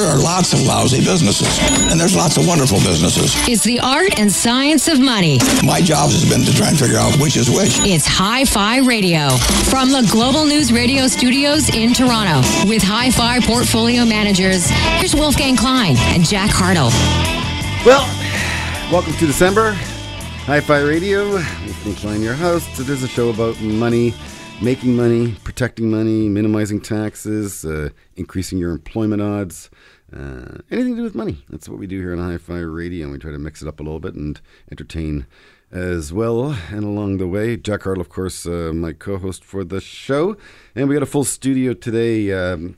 there are lots of lousy businesses, and there's lots of wonderful businesses. It's the art and science of money. My job has been to try and figure out which is which. It's Hi Fi Radio from the Global News Radio studios in Toronto with Hi Fi portfolio managers. Here's Wolfgang Klein and Jack Hartle. Well, welcome to December. Hi Fi Radio. Wolfgang Klein, your host. It is a show about money making money, protecting money, minimizing taxes, uh, increasing your employment odds, uh, anything to do with money. That's what we do here on Hi Fi Radio, and we try to mix it up a little bit and entertain as well. And along the way, Jack Hartle, of course, uh, my co host for the show. And we got a full studio today. Um,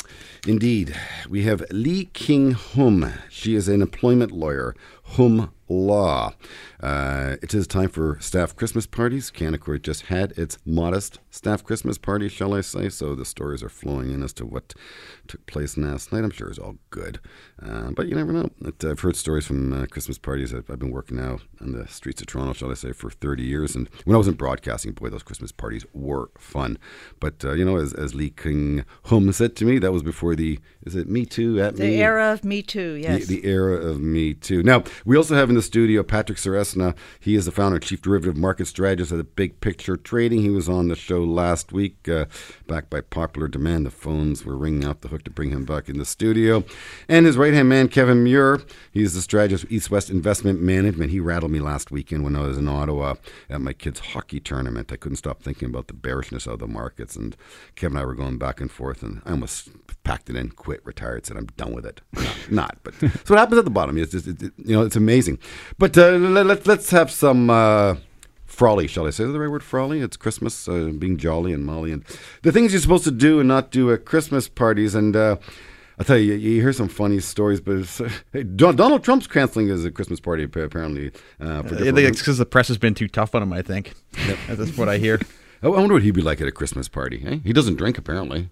indeed, we have Lee King Hum. She is an employment lawyer, Hum Law. Uh, it is time for staff Christmas parties. Canaccord just had its modest staff Christmas party, shall I say? So the stories are flowing in as to what took place last night. I'm sure it's all good, uh, but you never know. I've heard stories from uh, Christmas parties. I've, I've, been working now on the streets of Toronto, shall I say, for 30 years. And when I was in broadcasting, boy, those Christmas parties were fun. But uh, you know, as, as Lee King Hum said to me, that was before the is it Me Too at the me? era of Me Too. Yes, the, the era of Me Too. Now we also have in the studio Patrick He is the founder and chief derivative market strategist at Big Picture Trading. He was on the show last week, uh, backed by popular demand. The phones were ringing out the hook to bring him back in the studio. And his right hand man, Kevin Muir. He's the strategist East West Investment Management. He rattled me last weekend when I was in Ottawa at my kids' hockey tournament. I couldn't stop thinking about the bearishness of the markets. And Kevin and I were going back and forth, and I almost packed it in, quit, retired, said I'm done with it. Not, not but so what happens at the bottom is just it, you know it's amazing. But uh, let, us have some. Uh, frolic, shall I say? Is the right word, frolic? It's Christmas, uh, being jolly and molly, and the things you're supposed to do and not do at Christmas parties. And uh, I tell you, you hear some funny stories, but hey, Donald Trump's canceling his Christmas party apparently. Uh, for I think it's because the press has been too tough on him. I think yep. that's what I hear. I wonder what he'd be like at a Christmas party. Eh? He doesn't drink apparently.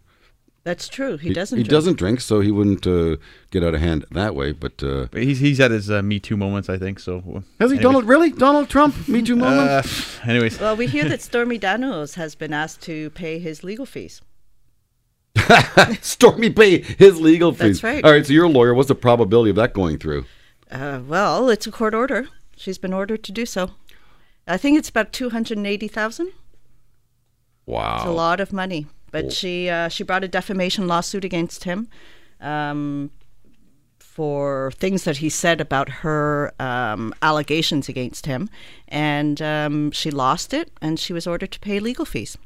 That's true. He, doesn't. He drink. doesn't drink, so he wouldn't uh, get out of hand that way. But, uh, but he's he's had his uh, Me Too moments, I think. So has he? Anyways. Donald really? Donald Trump Me Too moments? Uh, anyways, well, we hear that Stormy Daniels has been asked to pay his legal fees. Stormy pay his legal fees. That's right. All right. So you're a lawyer. What's the probability of that going through? Uh, well, it's a court order. She's been ordered to do so. I think it's about two hundred and eighty thousand. Wow. It's a lot of money. But she uh, she brought a defamation lawsuit against him um, for things that he said about her um, allegations against him, and um, she lost it, and she was ordered to pay legal fees.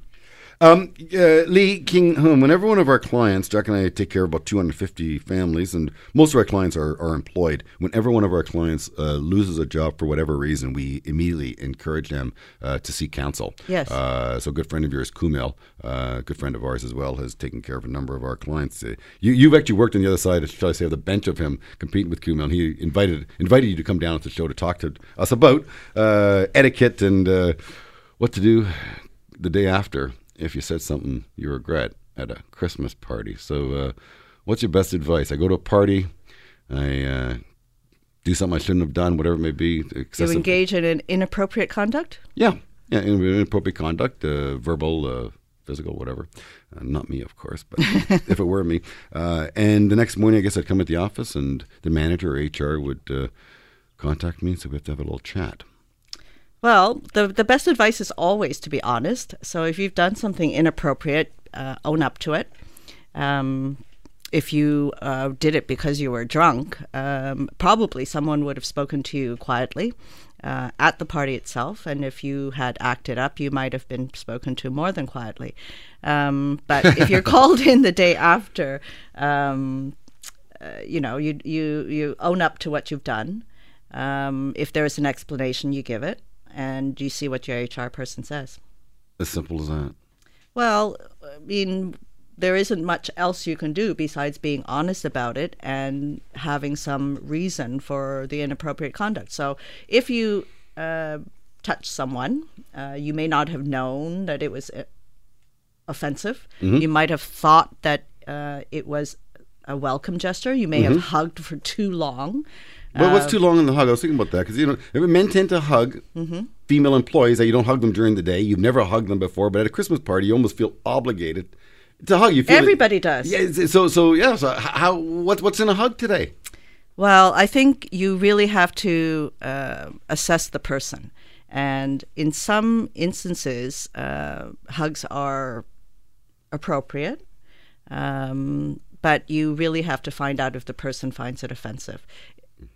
Um, uh, Lee King Hum, whenever one of our clients, Jack and I take care of about 250 families, and most of our clients are, are employed. Whenever one of our clients uh, loses a job for whatever reason, we immediately encourage them uh, to seek counsel. Yes. Uh, so, a good friend of yours, Kumel, uh, a good friend of ours as well, has taken care of a number of our clients. Uh, you, you've actually worked on the other side, shall I say, of the bench of him competing with Kumel. He invited invited you to come down to the show to talk to us about etiquette and what to do the day after if you said something you regret at a Christmas party. So, uh, what's your best advice? I go to a party, I uh, do something I shouldn't have done, whatever it may be. Excessive. You engage in an inappropriate conduct? Yeah, yeah, inappropriate conduct, uh, verbal, uh, physical, whatever. Uh, not me, of course, but if it were me. Uh, and the next morning, I guess I'd come at the office, and the manager or HR would contact me, so we have to have a little chat. Well, the the best advice is always to be honest. So if you've done something inappropriate, uh, own up to it. Um, if you uh, did it because you were drunk, um, probably someone would have spoken to you quietly uh, at the party itself. And if you had acted up, you might have been spoken to more than quietly. Um, but if you're called in the day after, um, uh, you know, you, you, you own up to what you've done. Um, if there's an explanation, you give it and do you see what your HR person says. As simple as that. Well, I mean, there isn't much else you can do besides being honest about it and having some reason for the inappropriate conduct. So if you uh, touch someone, uh, you may not have known that it was uh, offensive. Mm-hmm. You might have thought that uh, it was a welcome gesture. You may mm-hmm. have hugged for too long. But what's too long in the hug? I was thinking about that because you know men tend to hug mm-hmm. female employees that you don't hug them during the day. You've never hugged them before, but at a Christmas party, you almost feel obligated to hug. You feel Everybody does. Yeah. So so yeah. So how what what's in a hug today? Well, I think you really have to uh, assess the person. And in some instances, uh, hugs are appropriate, um, but you really have to find out if the person finds it offensive.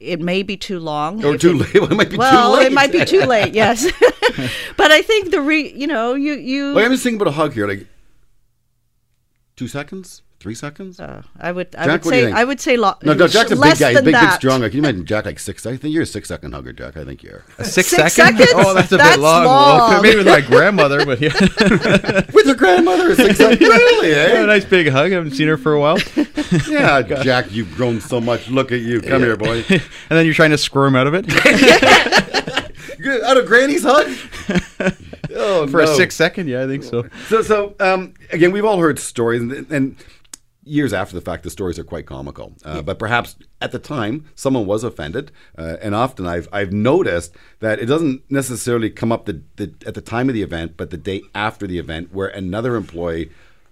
It may be too long. Or too it- late? It might be too well, late. it might be too late. Yes, but I think the re, you know, you you. Like I'm just thinking about a hug here. Like two seconds, three seconds. uh, I would I Jack, would what do you say think? I would say lo- no, no, Jack's a big guy. He's than big, big, that. strong. Can you imagine Jack like six? I think you're a six second hugger, Jack. I think you are. A six, Six seconds? seconds? Oh, that's a That's bit long. long. Well, maybe with my grandmother, but yeah. With your grandmother, a six second. really? a Eh? nice big hug. I haven't seen her for a while. Yeah, Jack, you've grown so much. Look at you. Come here, boy. and then you're trying to squirm out of it Out of Granny's hug. Oh, for a six second. Yeah, I think so. So, so um, again, we've all heard stories, and, and years after the fact, the stories are quite comical. Uh, But perhaps at the time, someone was offended, uh, and often I've I've noticed that it doesn't necessarily come up the, the at the time of the event, but the day after the event, where another employee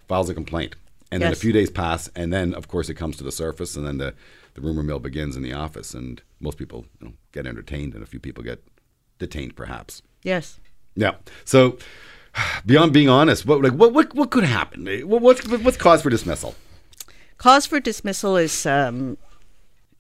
files a complaint, and then a few days pass, and then of course it comes to the surface, and then the the rumor mill begins in the office, and most people you know, get entertained, and a few people get detained, perhaps. Yes. Yeah. So beyond being honest, what like what what, what could happen? What, what's what's cause for dismissal? Cause for dismissal is um,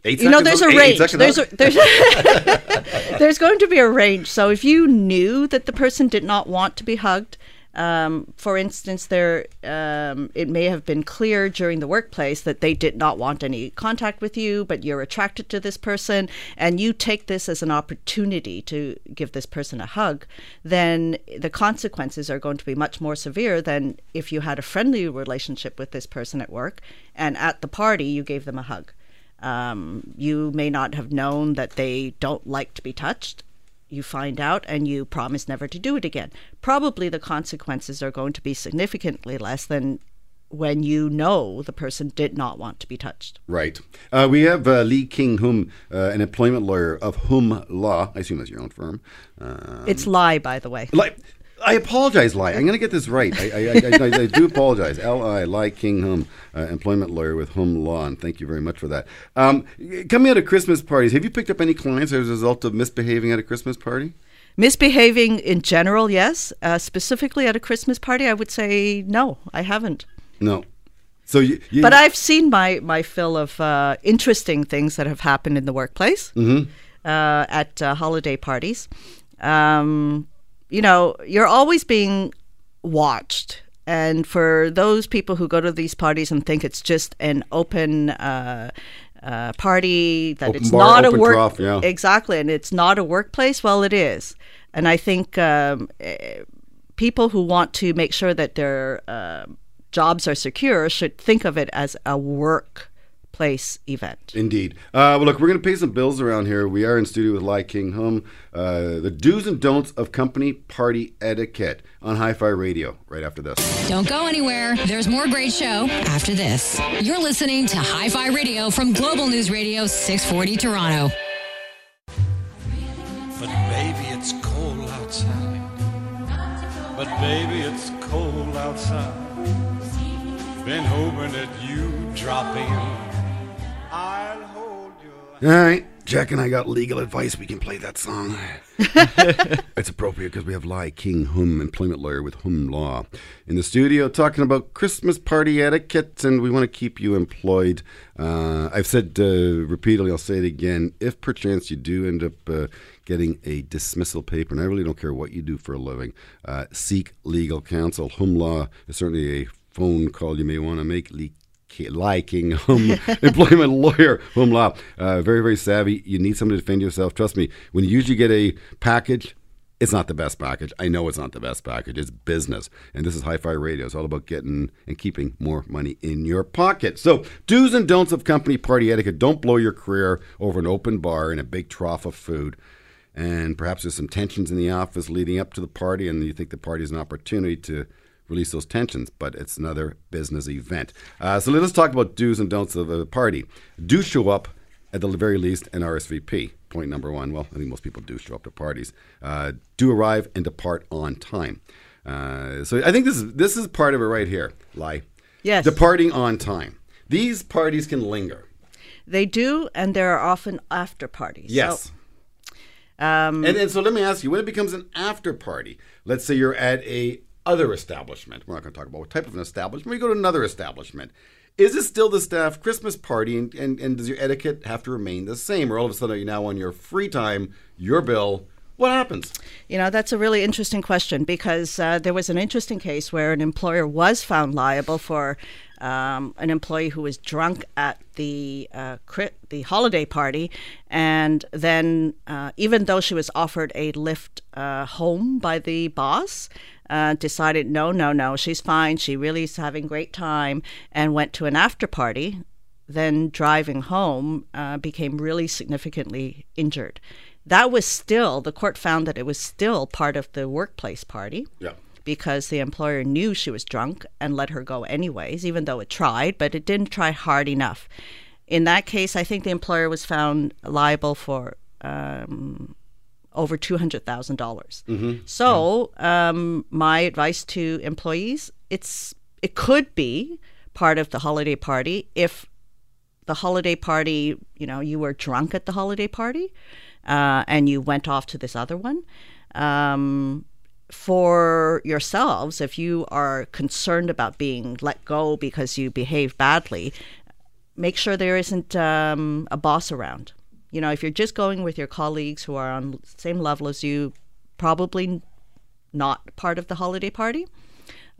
Eight you know there's a range. there's a, there's there's going to be a range. So if you knew that the person did not want to be hugged um, for instance there um, it may have been clear during the workplace that they did not want any contact with you but you're attracted to this person and you take this as an opportunity to give this person a hug then the consequences are going to be much more severe than if you had a friendly relationship with this person at work and at the party you gave them a hug um, you may not have known that they don't like to be touched. You find out and you promise never to do it again. Probably the consequences are going to be significantly less than when you know the person did not want to be touched. Right. Uh, we have uh, Lee King Hum, uh, an employment lawyer of Hum Law. I assume that's your own firm. Uh, it's Lai, by the way. like, I apologize, Lai. I'm going to get this right. I, I, I, I, I do apologize. L.I. Lai King Hum, uh, employment lawyer with Hum Law, and thank you very much for that. Um, coming out of Christmas parties, have you picked up any clients as a result of misbehaving at a Christmas party? Misbehaving in general, yes. Uh, specifically at a Christmas party, I would say no, I haven't. No. So you, you But I've seen my, my fill of uh, interesting things that have happened in the workplace uh, at uh, holiday parties. Um, you know, you're always being watched. And for those people who go to these parties and think it's just an open uh, uh, party, that Open it's bar, not a work trough, yeah. exactly, and it's not a workplace. Well, it is, and I think um, eh, people who want to make sure that their uh, jobs are secure should think of it as a workplace event. Indeed. Uh, well, look, we're going to pay some bills around here. We are in studio with Lai King Hum. Uh, the do's and don'ts of company party etiquette on Hi-Fi Radio. Right after this. Don't go anywhere. There's more great show after this. You're listening to Hi Fi Radio from Global News Radio 640 Toronto. But baby, it's cold outside. But baby, it's cold outside. Been hoping that you drop in. I'll hold your All right. Jack and I got legal advice. We can play that song. it's appropriate because we have Lai King Hum, employment lawyer with Hum Law, in the studio talking about Christmas party etiquette, and we want to keep you employed. Uh, I've said uh, repeatedly, I'll say it again. If perchance you do end up uh, getting a dismissal paper, and I really don't care what you do for a living, uh, seek legal counsel. Hum Law is certainly a phone call you may want to make. Lee Lai King Hum employment lawyer hum law uh, very very savvy. You need somebody to defend yourself. Trust me when you usually get a package it's not the best package. I know it's not the best package. It's business. And this is hi-fi radio. It's all about getting and keeping more money in your pocket. So do's and don'ts of company party etiquette. Don't blow your career over an open bar and a big trough of food. And perhaps there's some tensions in the office leading up to the party and you think the party is an opportunity to release those tensions, but it's another business event. Uh, so let us talk about do's and don'ts of a party. Do show up at the very least an RSVP. Point number one. Well, I think most people do show up to parties. Uh, do arrive and depart on time. Uh, so I think this is this is part of it right here. Lai. Yes. Departing on time. These parties can linger. They do, and there are often after parties. Yes. So, um, and, and so let me ask you, when it becomes an after party, let's say you're at a other establishment. We're not going to talk about what type of an establishment. You go to another establishment. Is it still the staff Christmas party, and, and, and does your etiquette have to remain the same, or all of a sudden are you now on your free time, your bill? What happens? You know, that's a really interesting question because uh, there was an interesting case where an employer was found liable for um, an employee who was drunk at the uh, cri- the holiday party, and then uh, even though she was offered a lift uh, home by the boss, uh, decided no, no, no, she's fine. She really is having great time, and went to an after party. Then driving home uh, became really significantly injured that was still the court found that it was still part of the workplace party. Yeah. Because the employer knew she was drunk and let her go anyways, even though it tried, but it didn't try hard enough. In that case, I think the employer was found liable for um, over two hundred thousand dollars. So, um, my advice to employees: it's it could be part of the holiday party if the holiday party, you know, you were drunk at the holiday party uh, and you went off to this other one. Um, for yourselves, if you are concerned about being let go because you behave badly, make sure there isn't um, a boss around. You know, if you're just going with your colleagues who are on the same level as you, probably not part of the holiday party.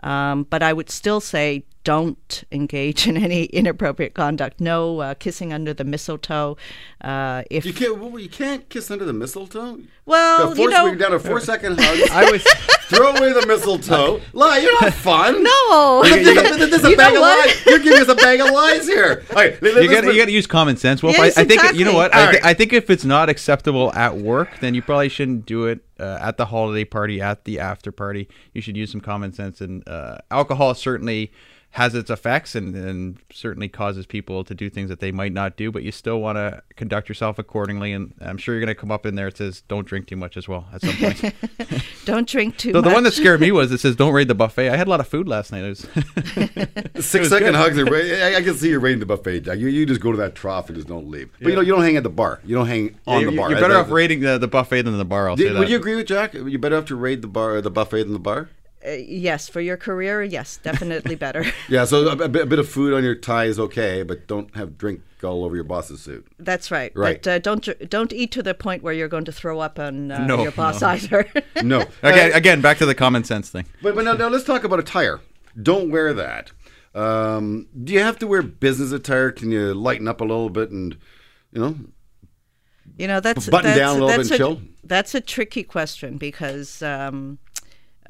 Um, but I would still say don't engage in any inappropriate conduct. No uh, kissing under the mistletoe. Uh, if You can't. Well, you can't kiss under the mistletoe. well, The you know, down to four second hug. I was. Throw away the mistletoe. Lai, you're not fun. no, This is- this a You bag know of what? lies. You're giving us a bag of lies here. All right, let- You let's- got you got to use common sense. Well, Yes, I, I think you know what I, All th- right. I think if it's not acceptable at work, then you probably shouldn't do it uh, at the holiday party, at the after party. You should use some common sense. And uh, alcohol certainly has its effects and, and certainly causes people to do things that they might not do. But you still want to conduct yourself accordingly. And I'm sure you're going to come up in there. It says don't drink too much as well at some point. don't drink too the, much. the one that scared me was it says don't raid the buffet. I had a lot of food last night. It was Six was second good. hugs. Are, ra- I, I can see you raiding the buffet, Jack. You, you just go to that trough and just don't leave. But you know, you don't hang at the bar. You don't hang on you're, the bar. you're better That- off raiding the, the buffet than the bar. I'll say Did, that. would you agree with Jack? You better have to raid the bar, the buffet than the bar. Uh, yes, for your career, yes, definitely better. Yeah. So a, a bit, a bit of food on your tie is okay, but don't have drink all over your boss's suit. That's right. Right. But uh, don't don't eat to the point where you're going to throw up on uh, No, your boss no. either. No. Again, again, back to the common sense thing. But, but now, now let's talk about attire. Don't wear that. Um, do you have to wear business attire? Can you lighten up a little bit and, you know, You know, that's Button that's, down a little bit and chill? That's a tricky question because um,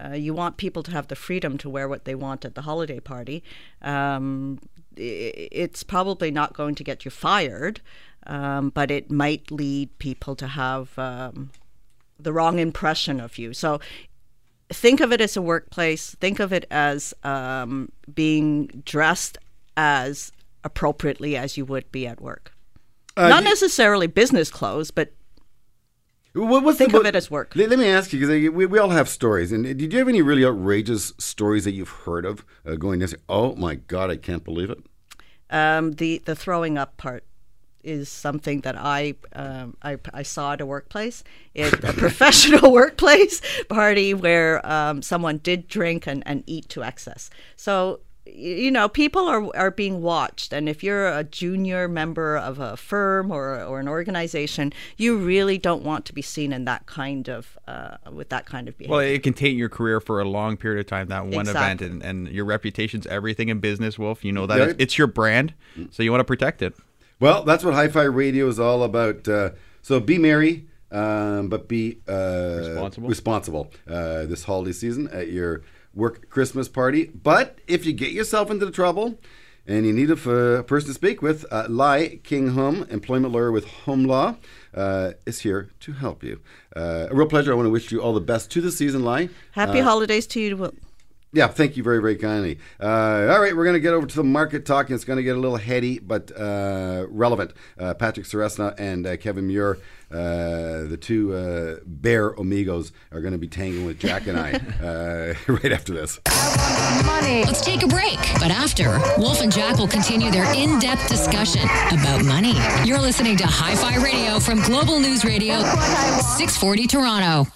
uh, you want people to have the freedom to wear what they want at the holiday party. Um, it's probably not going to get you fired, um, but it might lead people to have um, the wrong impression of you. So think of it as a workplace. Think of it as um, being dressed as appropriately as you would be at work. Not do- necessarily business clothes, but What, what's Think the, of it as work. Let, let me ask you because we, we all have stories. And did you have any really outrageous stories that you've heard of uh, going this? Oh my God, I can't believe it. um, the the throwing up part is something that I um, I, I saw at a workplace, at a professional workplace party where um, someone did drink and, and eat to excess. So you know people are are being watched, and if you're a junior member of a firm or or an organization, you really don't want to be seen in that kind of uh, with that kind of behavior. Well, it can taint your career for a long period of time. That one event and, and your reputation's everything in business, Wolf. You know that Yeah. it's, it's your brand, so you want to protect it. Well, that's what Hi-Fi Radio is all about. Uh, so be merry, um, but be uh, Responsible. responsible uh, this holiday season at your work Christmas party. But if you get yourself into the trouble and you need a f- uh, person to speak with, uh, Lai King Hum, employment lawyer with Hum Law, uh, is here to help you. Uh, a real pleasure. I want to wish you all the best to the season, Lai. Happy holidays to you. Will. Yeah, thank you very, very kindly. Uh, all right, we're going to get over to the market talk, it's going to get a little heady but uh, relevant. Uh, Patrick Ceresna and uh, Kevin Muir, uh, the two uh, bear amigos, are going to be tangling with Jack and I uh, right after this. Let's take a break. But after, Wolf and Jack will continue their in depth discussion about money. You're listening to Hi Fi Radio from Global News Radio, 640 Toronto.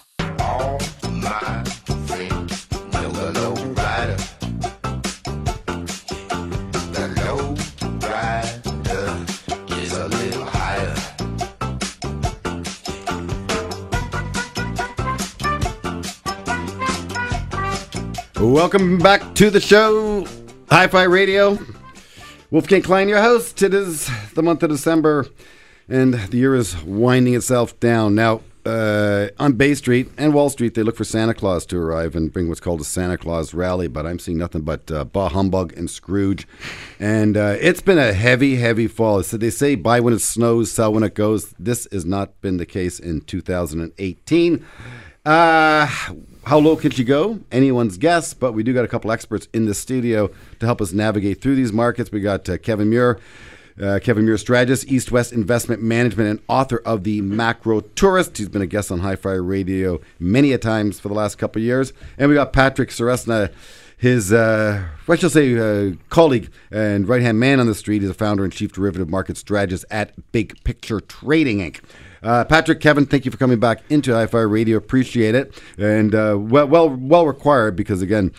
Welcome back to the show, Hi Fi Radio. Wolfgang Klein, your host. It is the month of December, and the year is winding itself down. Now, uh, on Bay Street and Wall Street, they look for Santa Claus to arrive and bring what's called a Santa Claus rally, but I'm seeing nothing but uh, bah humbug and Scrooge. And uh, it's been a heavy, heavy fall. So they say buy when it snows, sell when it goes. This has not been the case in 2018. Uh, how low could you go? Anyone's guess, but we do got a couple experts in the studio to help us navigate through these markets. We got uh, Kevin Muir, uh, Kevin Muir, strategist, East West Investment Management, and author of the Macro Tourist. He's been a guest on Hi Fi Radio many a times for the last couple years. And we got Patrick Ceresna, his, uh, what shall I say, uh, colleague and right hand man on the street. He's a founder and chief derivative market strategist at Big Picture Trading Inc. Uh, Patrick, Kevin, thank you for coming back into Hi-Fi Radio. Appreciate it, and uh, well, well, well required because again,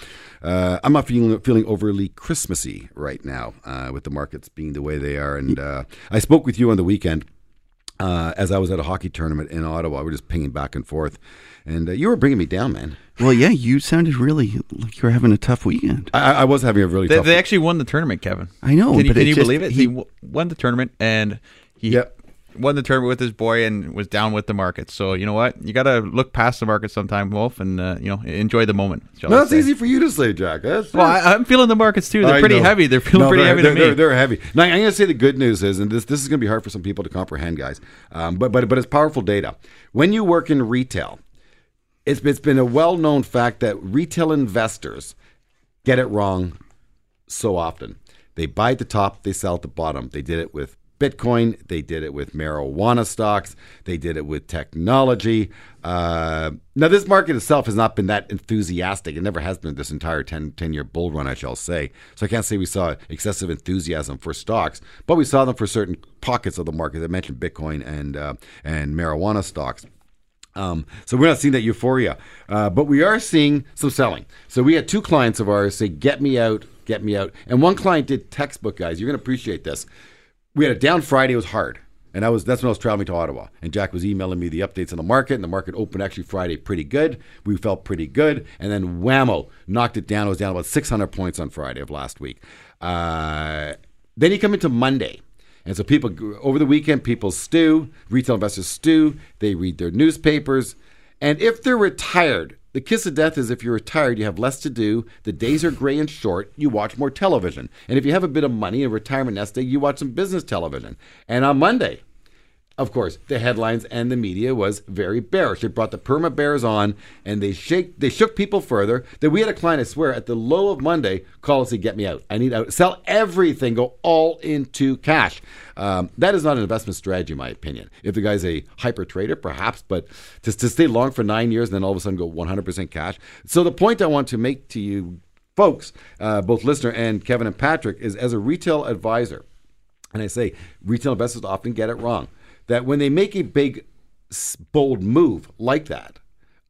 uh, I'm not feeling feeling overly Christmassy right now uh, with the markets being the way they are. And uh, I spoke with you on the weekend uh, as I was at a hockey tournament in Ottawa. We are just pinging back and forth, and uh, you were bringing me down, man. Well, yeah, you sounded really like you were having a tough weekend. I, I was having a really They, tough. they actually won the tournament, Kevin. I know, Can you, but can it you just- believe it? He, he- won the tournament and he Yep. Won the tournament with his boy and was down with the market. So you know what? You got to look past the market sometime, Wolf, and uh, you know enjoy the moment. no, it's easy for you to say, Jack. That's, Well, I, I'm feeling the markets too. They're I pretty know. heavy. They're feeling No, pretty they're, heavy they're, to me. They're, they're heavy. Now, I'm going to say the good news is, and this this is going to be hard for some people to comprehend, guys. Um, but but but it's powerful data. When you work in retail, it's it's been a well known fact that retail investors get it wrong so often. They buy at the top, they sell at the bottom. They did it with Bitcoin. They did it with marijuana stocks. They did it with technology. Uh, now, this market itself has not been that enthusiastic. It never has been this entire 10, 10 year bull run, I shall say. So I can't say we saw excessive enthusiasm for stocks, but we saw them for certain pockets of the market. I mentioned Bitcoin and, uh, and marijuana stocks. Um, so we're not seeing that euphoria, uh, but we are seeing some selling. So we had two clients of ours say, "Get me out, get me out," and one client did textbook, guys. You're going to appreciate this. We had a down Friday; it was hard, and I was that's when I was traveling to Ottawa, and Jack was emailing me the updates on the market, and the market opened actually Friday pretty good. We felt pretty good, and then whammo, knocked it down. It was down about 600 points on Friday of last week. Uh, then you come into Monday. And so people over the weekend, people stew, retail investors stew, they read their newspapers. And if they're retired, the kiss of death is if you're retired, you have less to do, the days are gray and short, you watch more television. And if you have a bit of money, a retirement nest egg, you watch some business television. And on Monday, of course, the headlines and the media was very bearish. It brought the perma bears on, and they shake they shook people further. That we had a client, I swear, at the low of Monday, call us and get me out. I need out, sell everything, go all into cash. Um, that is not an investment strategy, in my opinion. If the guy's a hyper trader, perhaps, but to, to stay long for nine years and then all of a sudden go 100% cash. So the point I want to make to you folks, uh, both listener and Kevin and Patrick, is as a retail advisor. And I say retail investors often get it wrong. That when they make a big, bold move like that,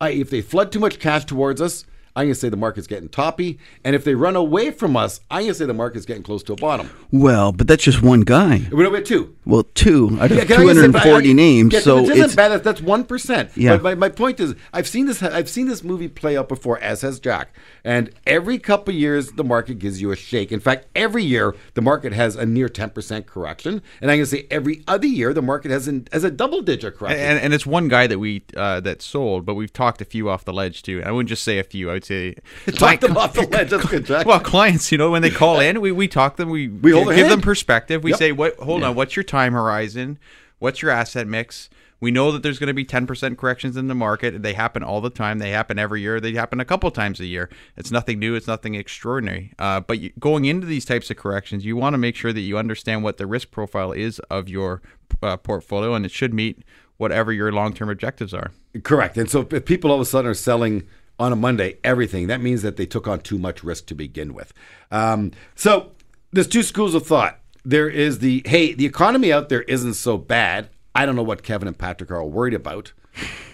if they flood too much cash towards us, I'm going to say the market's getting toppy. And if they run away from us, I'm going to say the market's getting close to a bottom. Well, but that's just one guy. We're at two. Well, two out of Yeah, can I just say, but I- 240 names. yeah, so it isn't bad. That's- That's one percent. Yeah. But my, my point is, I've seen this. I've seen this movie play out before, as has Jack. And every couple years, the market gives you a shake. In fact, every year the market has a near ten percent correction. And I'm going to say every other year the market has an, has a double digit correction. and, and it's one guy that we uh, that sold, but we've talked a few off the ledge too. I wouldn't just say a few. I would say Talk them off the ledge. That's good, Jack. Well, clients, you know, when they call in, we, we talk them. We, We give them perspective. We Yep. say, "What? Hold on. What's your time horizon? What's your asset mix? We know that there's going to be 10% corrections in the market. They happen all the time. They happen every year. They happen a couple times a year. It's nothing new. It's nothing extraordinary. Uh, but you, going into these types of corrections, you want to make sure that you understand what the risk profile is of your uh, portfolio, and it should meet whatever your long-term objectives are. Correct. And so if people all of a sudden are selling on a Monday everything, that means that they took on too much risk to begin with. Um, so there's two schools of thought. There is the hey, the economy out there isn't so bad. I don't know what Kevin and Patrick are all worried about.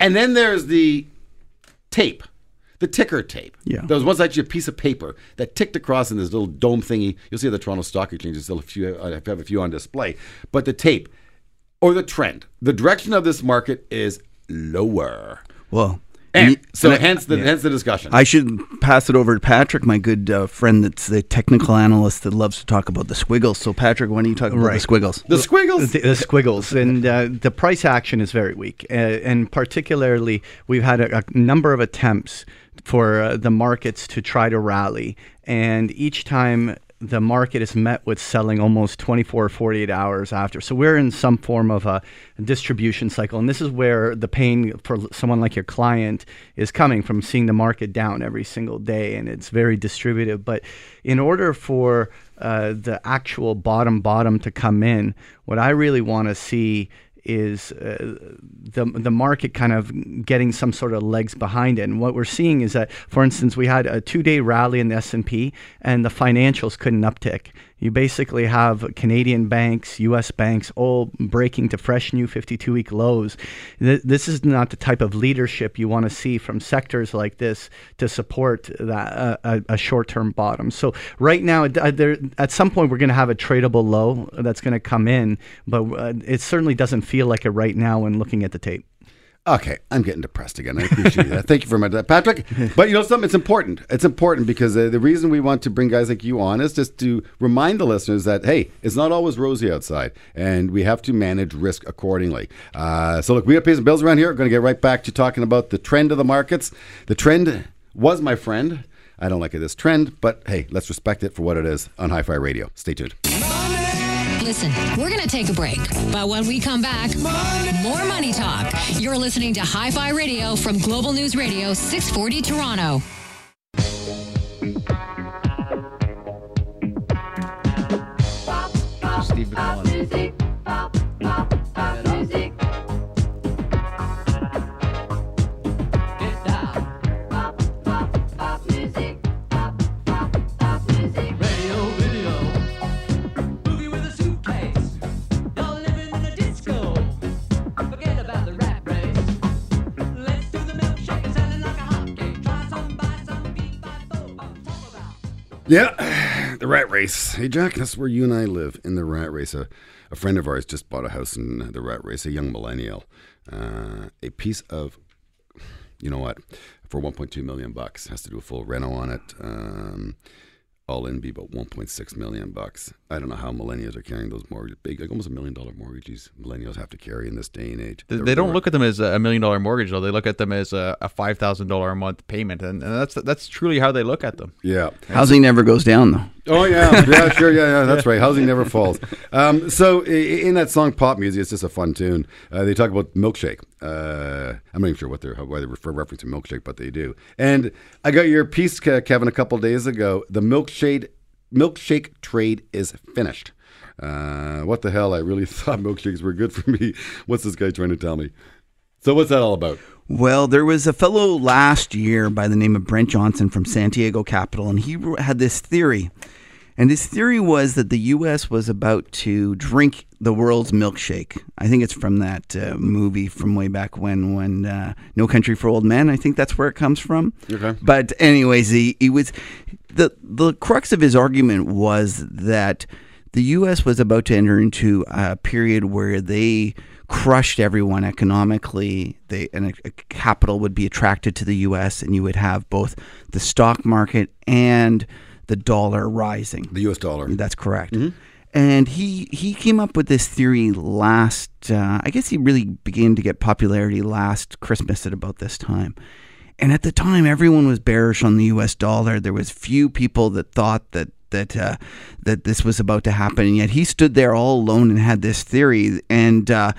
And then there's the tape, the ticker tape. Yeah. There was once actually a piece of paper that ticked across in this little dome thingy. You'll see the Toronto Stock Exchange. There's still a few. I have a few on display. But the tape or the trend, the direction of this market is lower. Well, And and- so and I- hence the hence the discussion. I should pass it over to Patrick, my good uh, friend that's the technical analyst that loves to talk about the squiggles. So, Patrick, why don't you talk about the squiggles? the squiggles. the, the squiggles and uh, the price action is very weak uh, and particularly we've had a, a number of attempts for uh, the markets to try to rally and each time the market is met with selling almost 24 or 48 hours after. So we're in some form of a distribution cycle and this is where the pain for someone like your client is coming from seeing the market down every single day and it's very distributive. But in order for uh, the actual bottom bottom to come in, what I really want to see is uh, the the market kind of getting some sort of legs behind it. And what we're seeing is that, for instance, we had a two day rally in the S and P, and the financials couldn't uptick. You basically have Canadian banks, U.S. banks, all breaking to fresh new 52 week lows. Th- This is not the type of leadership you want to see from sectors like this to support that uh, a, a short term bottom. So right now, uh, there, at some point, we're going to have a tradable low that's going to come in, but uh, it certainly doesn't feel like it right now when looking at the tape. Okay, I'm getting depressed again. I appreciate that. Thank you very much, Patrick. But you know something? It's important. It's important because uh, the reason we want to bring guys like you on is just to remind the listeners that hey, it's not always rosy outside, and we have to manage risk accordingly. Uh, so look, we got to pay some bills around here. We're going to get right back to talking about the trend of the markets. The trend was my friend. I don't like this trend, but hey, let's respect it for what it is on Hi-Fi Radio. Stay tuned. Listen, we're going to take a break. But when we come back, more money talk. You're listening to Hi Fi Radio from Global News Radio 640 Toronto. Steve. Yeah, the rat race. Hey, Jack, that's where you and I live in the rat race. A, a friend of ours just bought a house in the rat race, a young millennial. Uh, a piece of, you know what, for 1.2 million bucks. Has to do a full reno on it. Um, all in be about 1.6 million bucks. I don't know how millennials are carrying those mortgages. Big, like almost a million dollar mortgages millennials have to carry in this day and age. They, They're- they don't they're- look at them as a million dollar mortgage though. They look at them as a, a five thousand dollar a month payment, and, and that's that's truly how they look at them. Yeah. Housing never goes down, though. Oh yeah, yeah, sure, yeah, yeah. That's right. Housing never falls. Um, so in that song, pop music, it's just a fun tune. Uh, they talk about milkshake. Uh, I'm not even sure what they're why they refer reference to milkshake, but they do. And I got your piece, Kevin, a couple days ago. The milkshake milkshake trade is finished. Uh, what the hell? I really thought milkshakes were good for me. What's this guy trying to tell me? So what's that all about? Well, there was a fellow last year by the name of Brent Johnson from Santiago Capital, and he had this theory. And his theory was that the U.S. was about to drink the world's milkshake. I think it's from that uh, movie from way back when, when uh, No Country for Old Men. I think that's where it comes from. Okay. But anyways, he, he was the the crux of his argument was that the U.S. was about to enter into a period where they crushed everyone economically. They and a, a capital would be attracted to the U.S. and you would have both the stock market and the dollar rising. The U.S. dollar. That's correct. And he he came up with this theory last. Uh, I guess he really began to get popularity last Christmas at about this time. And at the time, everyone was bearish on the U.S. dollar. There was few people that thought that that uh, that this was about to happen, and yet he stood there all alone and had this theory. And uh,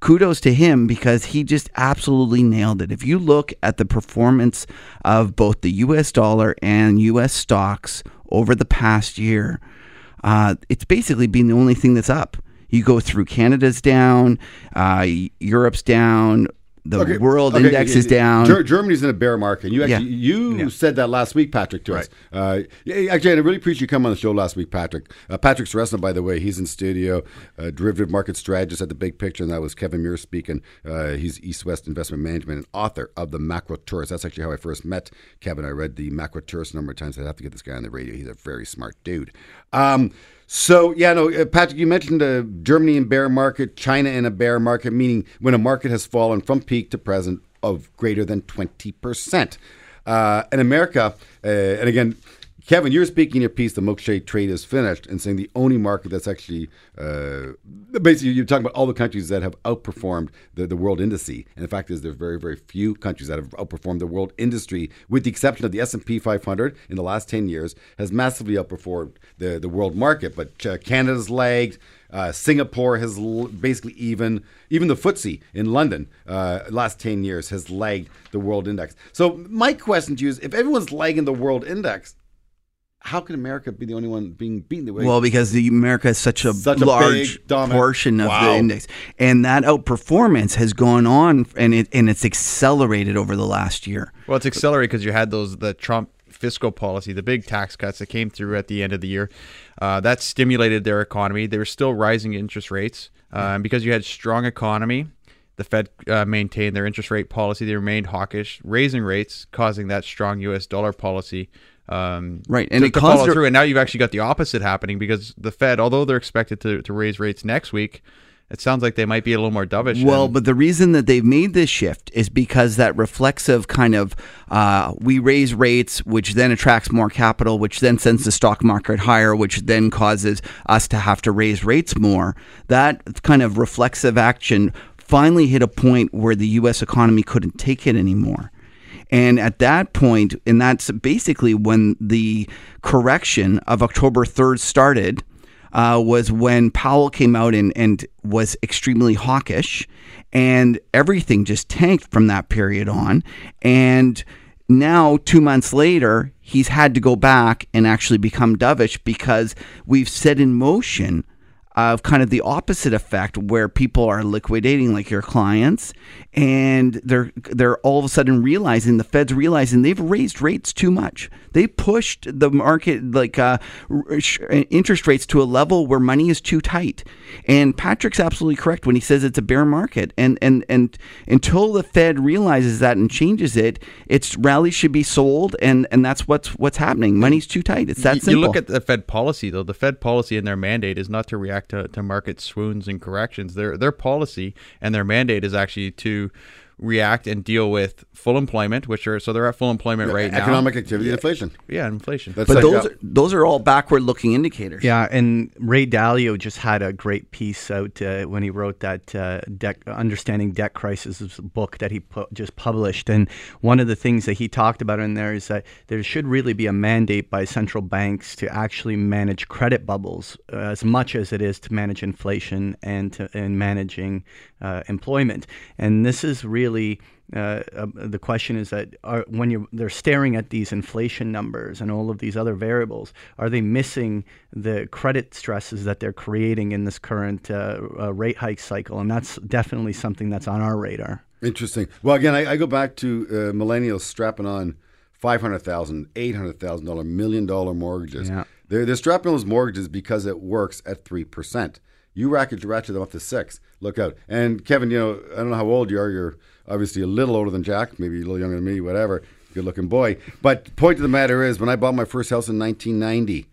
kudos to him because he just absolutely nailed it. If you look at the performance of both the US dollar and US stocks over the past year, uh, it's basically been the only thing that's up. You go through Canada's down, uh, Europe's down, the Okay, world okay, index is down. Ger- Germany's in a bear market. You actually Yeah. you said that last week, Patrick, to us. Uh, actually, I really appreciate you coming on the show last week, Patrick. Uh, Patrick Ceresna, by the way, he's in studio, uh, derivative market strategist at the Big Picture, and that was Kevin Muir speaking. Uh, he's East West Investment Management and author of the Macro Tourist. That's actually how I first met Kevin. I read the Macro Tourist a number of times. I'd have to get this guy on the radio. He's a very smart dude. Um, so yeah, no, uh, Patrick, you mentioned uh, Germany in bear market, China in a bear market, meaning when a market has fallen from peak to present of greater than twenty percent. Uh, in America, uh, and again, Kevin, you're speaking your piece. The milkshake trade is finished, and saying the only market that's actually uh, basically you're talking about all the countries that have outperformed the, the world industry. And the fact is, there's very very few countries that have outperformed the world industry, with the exception of the S and P 500 in the last 10 years has massively outperformed the the world market. But uh, Canada's lagged. Uh, Singapore has l- basically even even the FTSE in London uh, last ten years has lagged the world index. So my question to you is: If everyone's lagging the world index, how can America be the only one being beaten the way? Well, because the America is such a Such a large big, portion of Wow. the index, and that outperformance has gone on, and it and it's accelerated over the last year. Well, it's accelerated because you had those the Trump fiscal policy, the big tax cuts that came through at the end of the year. Uh, that stimulated their economy. They were still rising interest rates, uh, and because you had strong economy, the Fed uh, maintained their interest rate policy. They remained hawkish, raising rates, causing that strong U.S. dollar policy. Um, Right, and to, it to follow through. And now you've actually got the opposite happening because the Fed, although they're expected to, to raise rates next week, it sounds like they might be a little more dovish. Well, but the reason that they've made this shift is because that reflexive kind of uh, we raise rates, which then attracts more capital, which then sends the stock market higher, which then causes us to have to raise rates more. That kind of reflexive action finally hit a point where the U.S. economy couldn't take it anymore. And at that point, and that's basically when the correction of October 3rd started, uh, was when Powell came out and, and was extremely hawkish, and everything just tanked from that period on. And now, two months later, he's had to go back and actually become dovish because we've set in motion of kind of the opposite effect where people are liquidating like your clients and they're they're all of a sudden realizing the Fed's realizing they've raised rates too much. They pushed the market like uh, interest rates to a level where money is too tight. And Patrick's absolutely correct when he says it's a bear market. And and and until the Fed realizes that and changes it, its rally should be sold and and that's what's what's happening. Money's too tight. It's that you, simple. you look at the Fed policy, though. The Fed policy and their mandate is not to react to, to market swoons and corrections. Their their policy and their mandate is actually to react and deal with full employment, which are so they're at full employment right now. economic activity, inflation. Yeah, inflation. That's but like, those are, those are all backward looking indicators. Yeah, and Ray Dalio just had a great piece out uh, when he wrote that uh, debt, Understanding Debt Crisis book that he pu- just published. And one of the things that he talked about in there is that there should really be a mandate by central banks to actually manage credit bubbles uh, as much as it is to manage inflation and to, and managing uh, employment. And this is really uh, uh, the question is that are, when you they're staring at these inflation numbers and all of these other variables, are they missing the credit stresses that they're creating in this current uh, uh, rate hike cycle? And that's definitely something that's on our radar. Interesting. Well, again, I, I go back to uh, millennials strapping on five hundred thousand, eight hundred thousand dollar, million dollar mortgages. Yeah. They're, they're strapping on those mortgages because it works at three percent. You ratchet ratchet them up to six. Look out. And Kevin, you know, I don't know how old you are. You're obviously a little older than Jack, maybe a little younger than me, whatever. Good looking boy. But point of the matter is, when I bought my first house in 1990,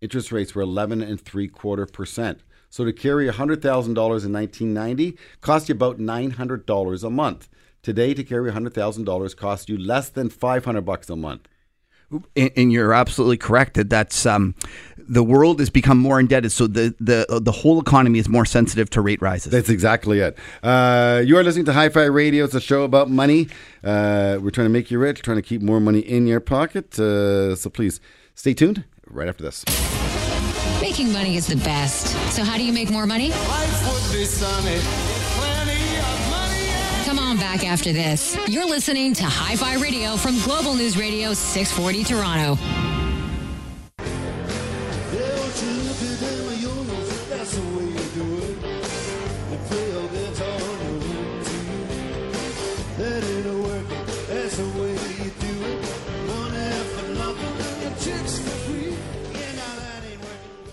interest rates were 11 and three quarter percent. So to carry $100,000 in 1990 cost you about $900 a month. Today, to carry $100,000 costs you less than 500 bucks a month. And, and you're absolutely correct that that's um, the world has become more indebted, so the the the whole economy is more sensitive to rate rises. That's exactly it. Uh, you are listening to Hi Fi Radio. It's a show about money. Uh, we're trying to make you rich, trying to keep more money in your pocket. Uh, so please stay tuned right after this. Making money is the best. So how do you make more money? Come on back after this. You're listening to Hi Fi Radio from Global News Radio 640 Toronto.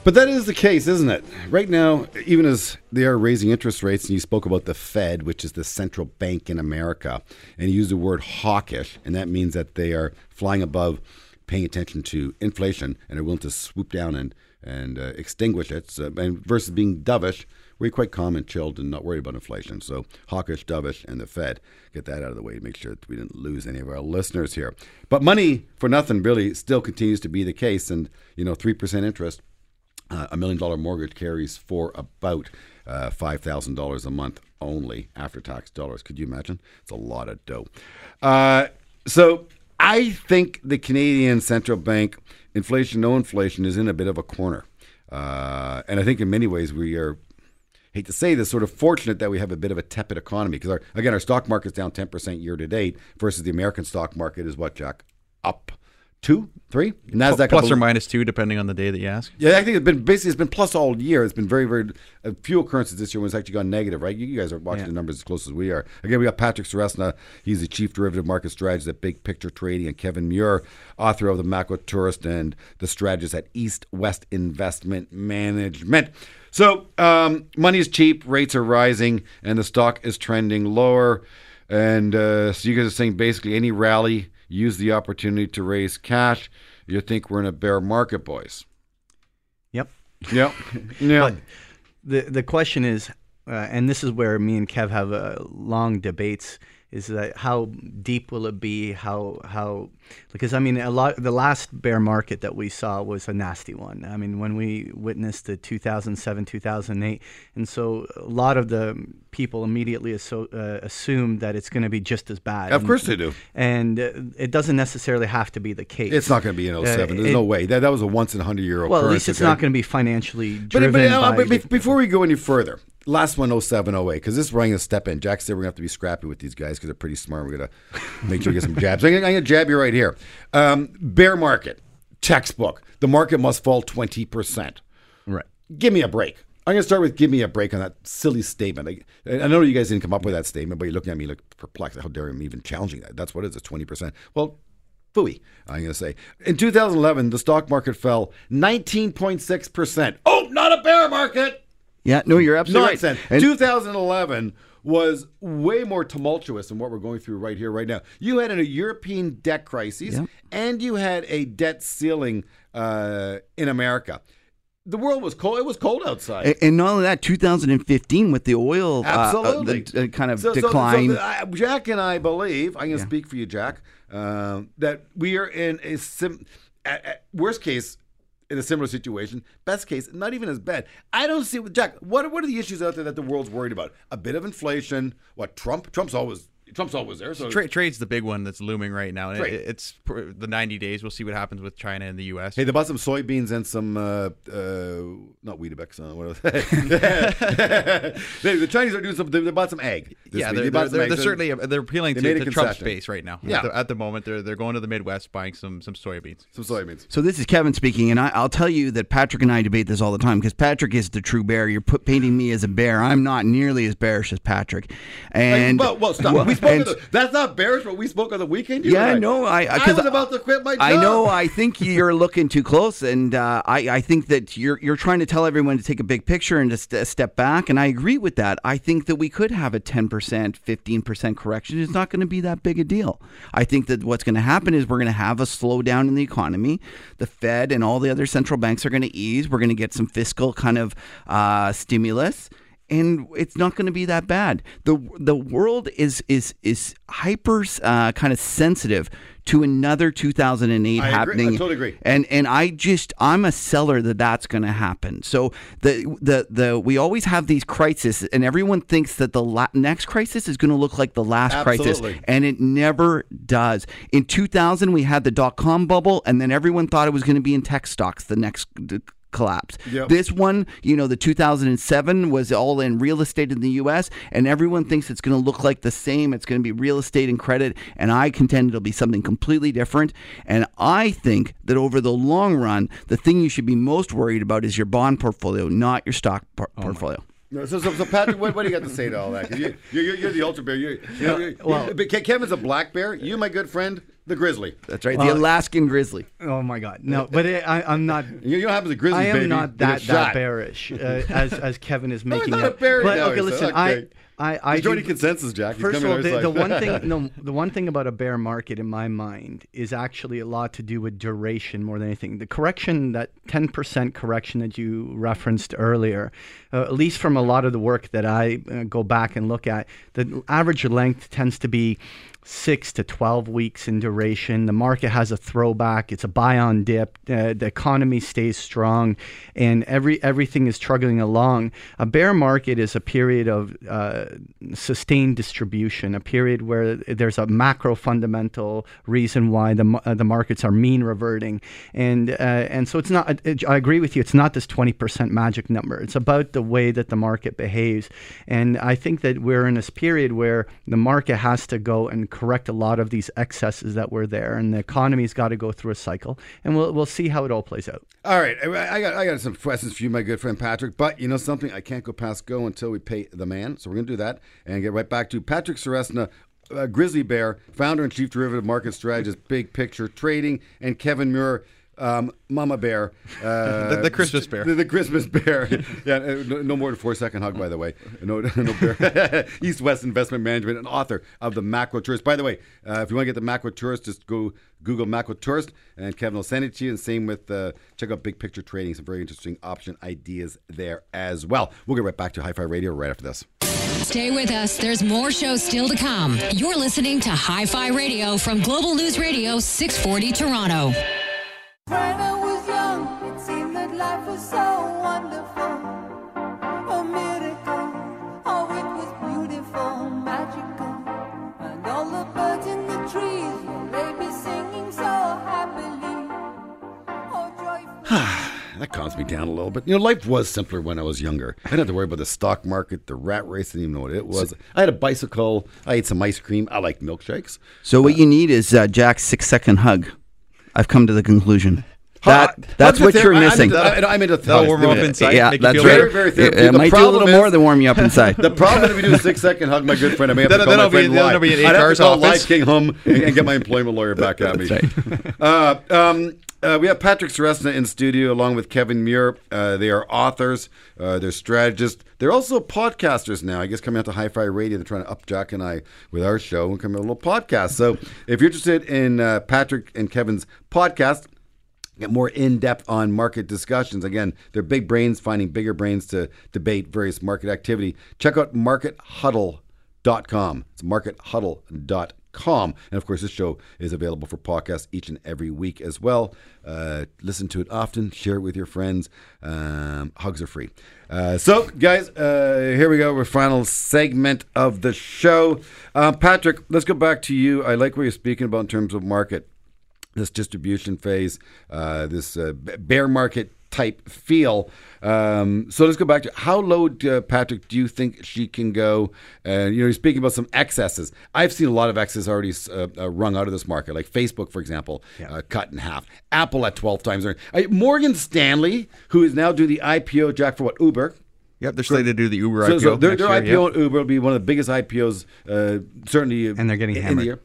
But that is the case, isn't it? Right now, even as they are raising interest rates, and you spoke about the Fed, which is the central bank in America, and you used the word hawkish, and that means that they are flying above, paying attention to inflation, and are willing to swoop down and and uh, extinguish it. So, and versus being dovish, we're quite calm and chilled and not worried about inflation. So hawkish, dovish, and the Fed. Get that out of the way make sure that we didn't lose any of our listeners here. But money for nothing really still continues to be the case, and you know, three percent interest uh, a million dollar mortgage carries for about uh, $5,000 a month only after tax dollars. Could you imagine? It's a lot of dough. Uh, so I think the Canadian central bank, inflation, no inflation, is in a bit of a corner. Uh, and I think in many ways we are hate to say this, sort of fortunate that we have a bit of a tepid economy because again our stock market's down ten percent year to date versus the American stock market is what Jack up two three Nasdaq Plus or minus two, depending on the day that you ask. yeah, I think it's been basically it's been plus all year. It's been very very a few occurrences this year when it's actually gone negative. Right? You, you guys are watching Yeah. the numbers as close as we are. Again, we got Patrick Ceresna. He's the chief derivative market strategist at Big Picture Trading, and Kevin Muir, author of the Macro Tourist and the strategist at East West Investment Management. So um, money is cheap, rates are rising, and the stock is trending lower. And uh, so you guys are saying basically any rally, use the opportunity to raise cash. You think we're in a bear market, boys? Yep. Yep. Yeah. But the the question is, uh, and this is where me and Kev have uh, long debates. Is that how deep will it be? How how because I mean a lot the last bear market that we saw was a nasty one. I mean when we witnessed the 2007 2008, and so a lot of the people immediately asso- uh, assume that it's going to be just as bad. Of And- course they do. and uh, it doesn't necessarily have to be the case. It's not going to be in 07. Uh, There's it- no way. That, that was a once in a hundred year occurrence. Well, at least it's okay? not going to be financially But, driven but, uh, by but before we go any further, last one 07 08, because this is where I'm going to step in. Jack said we're going to have to be scrappy with these guys because they're pretty smart. We're going to make sure we get some jabs. I'm going to jab you right here. Um, bear market, textbook. The market must fall 20%. right. Give me a break. I'm going to start with give me a break on that silly statement. I, I know you guys didn't come up with that statement, but you're looking at me like perplexed. How dare I'm even challenging that? That's what it is. It's 20%. Well, Fooey, I'm going to say. In 2011, the stock market fell 19.6%. Oh, not a bear market. Yeah, no, you're absolutely Nonsense. right. And- 2011 was way more tumultuous than what we're going through right here, right now. You had a European debt crisis, Yep. and you had a debt ceiling uh, in America. The world was cold. It was cold outside. And, and not only that, 2015 with the oil uh, uh, Absolutely. the, uh, kind of So- so- so decline. the- I- Jack and I believe, I'm going to speak for you, Jack, um, that we are in a sim, at, at worst case, in a similar situation. Best case, not even as bad. I don't see, Jack, what, what are the issues out there that the world's worried about? A bit of inflation. What, Trump? Trump's always. Trump's always there. So Tra- trade's the big one that's looming right now. Trade. It, it's pr- the 90 days. We'll see what happens with China and the U.S. Hey, they bought some soybeans and some uh, uh, not Weetabix. Uh, what are they? They- the Chinese are doing some. They, they bought some egg. yeah, they're, They bought they're, some they're, they're certainly they're appealing they to, made to Trump's base right now. Yeah. At the, at the moment, they're they're going to the Midwest buying some some soybeans. some soybeans. So this is Kevin speaking, and I, I'll tell you that Patrick and I debate this all the time because Patrick is the true bear. You're put, painting me as a bear. I'm not nearly as bearish as Patrick. And well, well, stop. well, we spoke. and- the, that's not bearish, but we spoke on the weekend. you yeah, I know. I I was about to quit my job. I know. I think you're looking too close, and uh, I, I think that you're you're trying to tell everyone to take a big picture and to st- step back. And I agree with that. I think that we could have a 10 percent, 15 percent correction. It's not going to be that big a deal. I think that what's going to happen is we're going to have a slowdown in the economy. The Fed and all the other central banks are going to ease. We're going to get some fiscal kind of uh, stimulus and it's not going to be that bad. the The world is is is hyper uh, kind of sensitive to another 2008 I agree. I happening. totally agree. And and I just I'm a seller that that's going to happen. So the the the we always have these crises, and everyone thinks that the la- next crisis is going to look like the last Absolutely. crisis, and it never does. In 2000, we had the dot com bubble, and then everyone thought it was going to be in tech stocks the next. Collapse. Yep. This one, you know, the 2007 was all in real estate in the U.S., and everyone thinks it's going to look like the same. It's going to be real estate and credit, and I contend it'll be something completely different. And I think that over the long run, the thing you should be most worried about is your bond portfolio, not your stock por- oh portfolio. No, So, so, so Patrick, what, what do you got to say to all that? you, you, you're, you're the ultra bear. You're, you're, you're, well- Kevin's a black bear. You, my good friend, the grizzly. That's right, Well- the Alaskan grizzly. Oh my God, no! But it, I, I'm not. You, you don't have the grizzly. I am baby. not You that get that bearish uh, as as Kevin is making not out. a bear But now, okay, listen, Okay. I I I He's joining do- consensus, Jack. He's First of all, the, the one thing, no, the one thing about a bear market in my mind is actually a lot to do with duration more than anything. The correction, that ten percent correction that you referenced earlier, uh, at least from a lot of the work that I uh, go back and look at, the average length tends to be six to 12 weeks in duration. The market has a throwback. It's a buy on dip. Uh, the economy stays strong and every everything is struggling along. A bear market is a period of uh, sustained distribution, a period where there's a macro fundamental reason why the, uh, the markets are mean reverting. And, uh, and so it's not, I agree with you, it's not this 20% magic number. It's about the way that the market behaves. And I think that we're in this period where the market has to go and correct a lot of these excesses that were there, and the economy's got to go through a cycle, and we'll we'll see how it all plays out. All right, I got I got some questions for you, my good friend Patrick. But you know something, I can't go past go until we pay the man. So we're gonna do that and get right back to Patrick Ceresna, Grizzly Bear, founder and chief derivative market strategist, Big Picture Trading, and Kevin Muir. Um, Mama Bear, uh, The- the Christmas bear. the, the Christmas Bear. yeah, uh, no, no more than four second hug, by the way. No, no bear. East West Investment Management and author of the Macro Tourist. By the way, uh, if you want to get the Macro Tourist, just go Google Macro Tourist, and Kevin will send it to you. And same with uh, check out Big Picture Trading. Some very interesting option ideas there as well. We'll get right back to Hi-Fi Radio right after this. Stay with us. There's more shows still to come. You're listening to Hi Fi Radio from Global News Radio 640 Toronto. When I was young, it seemed that life was so wonderful. A miracle. Oh, it was beautiful, magical. And all the birds in the trees, well, they be singing so happily. Oh, joyful. That calms me down a little bit. You know, life was simpler when I was younger. I didn't have to worry about the stock market, the rat race. I didn't even know what it was. I had a bicycle. I ate some ice cream. I like milkshakes. So what you need is uh, Jack's six second hug. I've come to the conclusion. That that's what you're ther- I'm missing. into- I- I'm into That'll warm up inside. yeah, that's right. better. Very, very It, it might do a little is- more than warm you up inside. The problem if you do a six second hug, my good friend, I may have to Then- call then my I'll be- friend then live. I'll be in I'd have to call office. Lai King Hum and, and get my employment lawyer back at me. uh, um, uh, we have Patrick Ceresna in studio along with Kevin Muir. Uh, they are authors. Uh, they're strategists. They're also podcasters now. I guess coming out to Hi-Fi Radio, they're trying to up Jack and I with our show and come out with a little podcast. So if you're interested in uh, Patrick and Kevin's podcast, get more in depth on market discussions. Again, they're big brains finding bigger brains to debate various market activity. Check out markethuddle.com. It's markethuddle.com. And of course, this show is available for podcast each and every week as well. Uh, listen to it often, share it with your friends. Um, hugs are free. Uh, so, guys, uh, here we go. We're final segment of the show. Uh, Patrick, let's go back to you. I like what you're speaking about in terms of market this distribution phase, uh, this uh, bear market type feel. Um, so let's go back to how low, uh, Patrick, do you think she can go? And you know, you're speaking about some excesses. I've seen a lot of excesses already uh, uh, wrung out of this market, like Facebook, for example, uh, cut in half. Apple at 12 times. Uh, Morgan Stanley, who is now doing the IPO, Jack, for what? Uber. Yep, they're slated to do the Uber So, IPO. so their, their year, IPO yep. on Uber will be one of the biggest IPOs, uh, certainly. And they're getting in hammered. the year.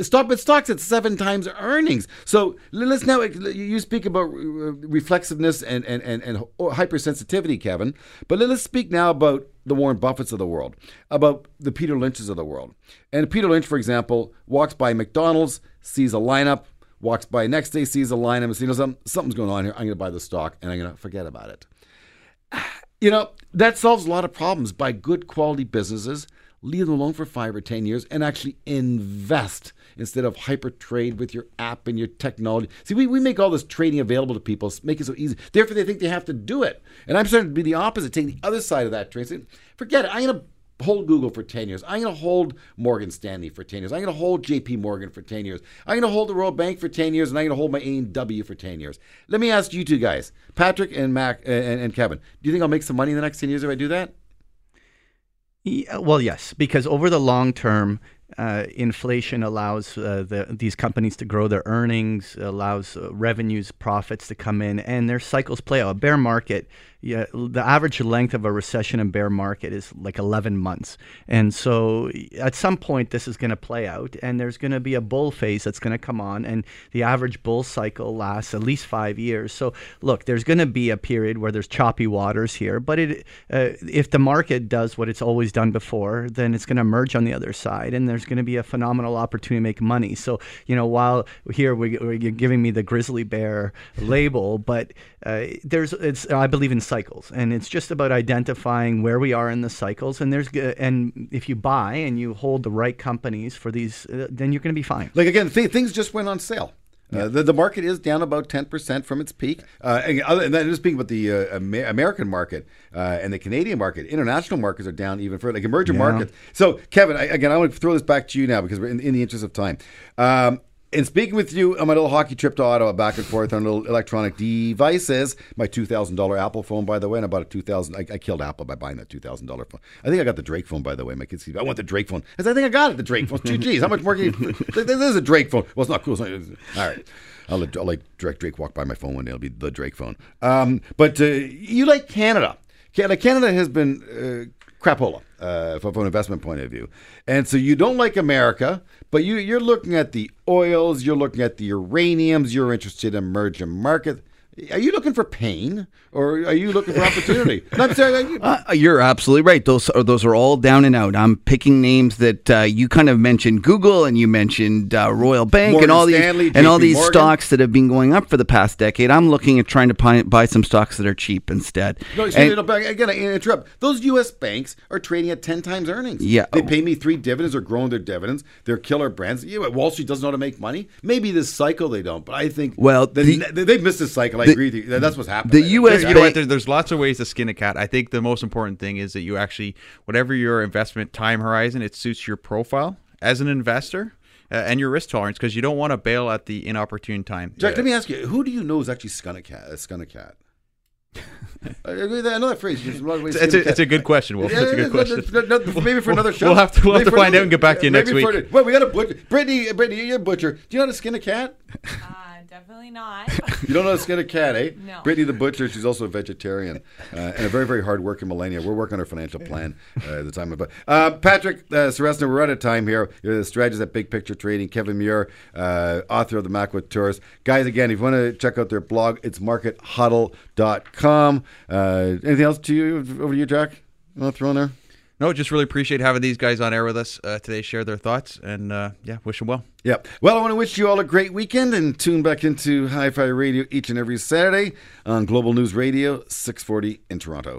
Stock, but stocks at seven times earnings. So let's now you speak about uh, reflexiveness and and and, and hypersensitivity, Kevin. But let's speak now about the Warren Buffetts of the world, about the Peter Lynch's of the world. And Peter Lynch, for example, walks by McDonald's, sees a lineup, walks by next day, sees a lineup, and says, "You know, something, something's going on here. I'm going to buy the stock, and I'm going to forget about it." You know, that solves a lot of problems by good quality businesses. Leave them alone for five or 10 years and actually invest instead of hyper trade with your app and your technology. See, we, we make all this trading available to people, make it so easy. Therefore, they think they have to do it. And I'm starting to be the opposite, taking the other side of that trade. Forget it. I'm going to hold Google for 10 years. I'm going to hold Morgan Stanley for 10 years. I'm going to hold JP Morgan for 10 years. I'm going to hold the Royal Bank for 10 years, and I'm going to hold my A&W for 10 years. Let me ask you two guys, Patrick and Mac and, and Kevin, do you think I'll make some money in the next 10 years if I do that? Yeah, well, yes, because over the long term, uh, inflation allows uh, the, these companies to grow their earnings, allows uh, revenues, profits to come in, and their cycles play out. A bear market, yeah, the average length of a recession and bear market is like 11 months. And so at some point, this is going to play out, and there's going to be a bull phase that's going to come on, and the average bull cycle lasts at least five years. So look, there's going to be a period where there's choppy waters here, but it, uh, if the market does what it's always done before, then it's going to emerge on the other side, and there's going to be a phenomenal opportunity to make money. So you know, while here we, you're giving me the grizzly bear label, but uh, there's it's I believe in cycles, and it's just about identifying where we are in the cycles, and there's and if you buy and you hold the right companies for these, uh, then you're going to be fine. Like again, th- things just went on sale. Uh, the, the market is down about 10% from its peak. Uh, and, other, and then just speaking about the uh, Amer- American market uh, and the Canadian market, international markets are down even further, like emerging Yeah. markets. So, Kevin, I, again, I want to throw this back to you now because we're in, in the interest of time. Um, in speaking with you on my little hockey trip to Ottawa, back and forth on little electronic devices, my two thousand dollar Apple phone, by the way, and I bought a two thousand. I, I killed Apple by buying that two thousand dollar phone. I think I got the Drake phone, by the way. My kids, I want the Drake phone. I, said, I think I got it. The Drake phone. Two G's. How much more? Can you, this is a Drake phone. Well, it's not cool. It's not, all right. I'll let, I'll let Drake, Drake walk by my phone one day. It'll be the Drake phone. Um, but uh, you like Canada. Canada, Canada has been uh, crapola uh, from, an investment point of view. And so you don't like America, but you, you're looking at the oils, you're looking at the uraniums, you're interested in emerging market. Are you looking for pain or are you looking for opportunity? no, I'm sorry, you- Uh, you're absolutely right. Those are those are all down and out. I'm picking names that uh, you kind of mentioned Google and you mentioned uh, Royal Bank Morgan and all Stanley, these and all these Morgan. stocks that have been going up for the past decade. I'm looking at trying to buy, buy some stocks that are cheap instead. No, And- excuse me, again, I interrupt. Those U.S. banks are trading at 10 times earnings. Yeah. They pay me three dividends. They're growing their dividends. They're killer brands. Yeah, Wall Street doesn't know how to make money. Maybe this cycle they don't, but I think Well, they, the- they've missed this cycle. I the- agree with you. That's what's happening. the US you know what? There, there's lots of ways to skin a cat. I think the most important thing is that you actually, whatever your investment time horizon, it suits your profile as an investor uh, and your risk tolerance because you don't want to bail at the inopportune time. Jack, Uh, let me ask you, who do you know is actually skun a cat? A skun a cat? I agree with that. I know that phrase. There's a lot of ways It's a, it's a good question, Wolf. Yeah, It's a good question. no, no, no, Maybe for another show. We'll have to- we'll have to for find out and get back to you next maybe for week. the- Well, we got a butcher. Brittany, Brittany, you're a butcher. Do you know how to skin a cat? Uh, definitely not. You don't know how to skin a cat, eh? No. Brittany the butcher, she's also a vegetarian uh, and a very, very hard working millennia. We're working on our financial plan uh, at the time. But uh, Patrick uh, we're out of time here. You're the strategist at Big Picture Trading. Kevin Muir, uh, author of the Macro Tours. Guys, again, if you want to check out their blog, it's markethuddle.com. Uh, anything else to you, over to you, Jack? You want to throw in there? No, just really appreciate having these guys on air with us uh, today, share their thoughts, and uh, yeah, wish them well. Yeah. Well, I want to wish you all a great weekend and tune back into Hi Fi Radio each and every Saturday on Global News Radio, 640 in Toronto.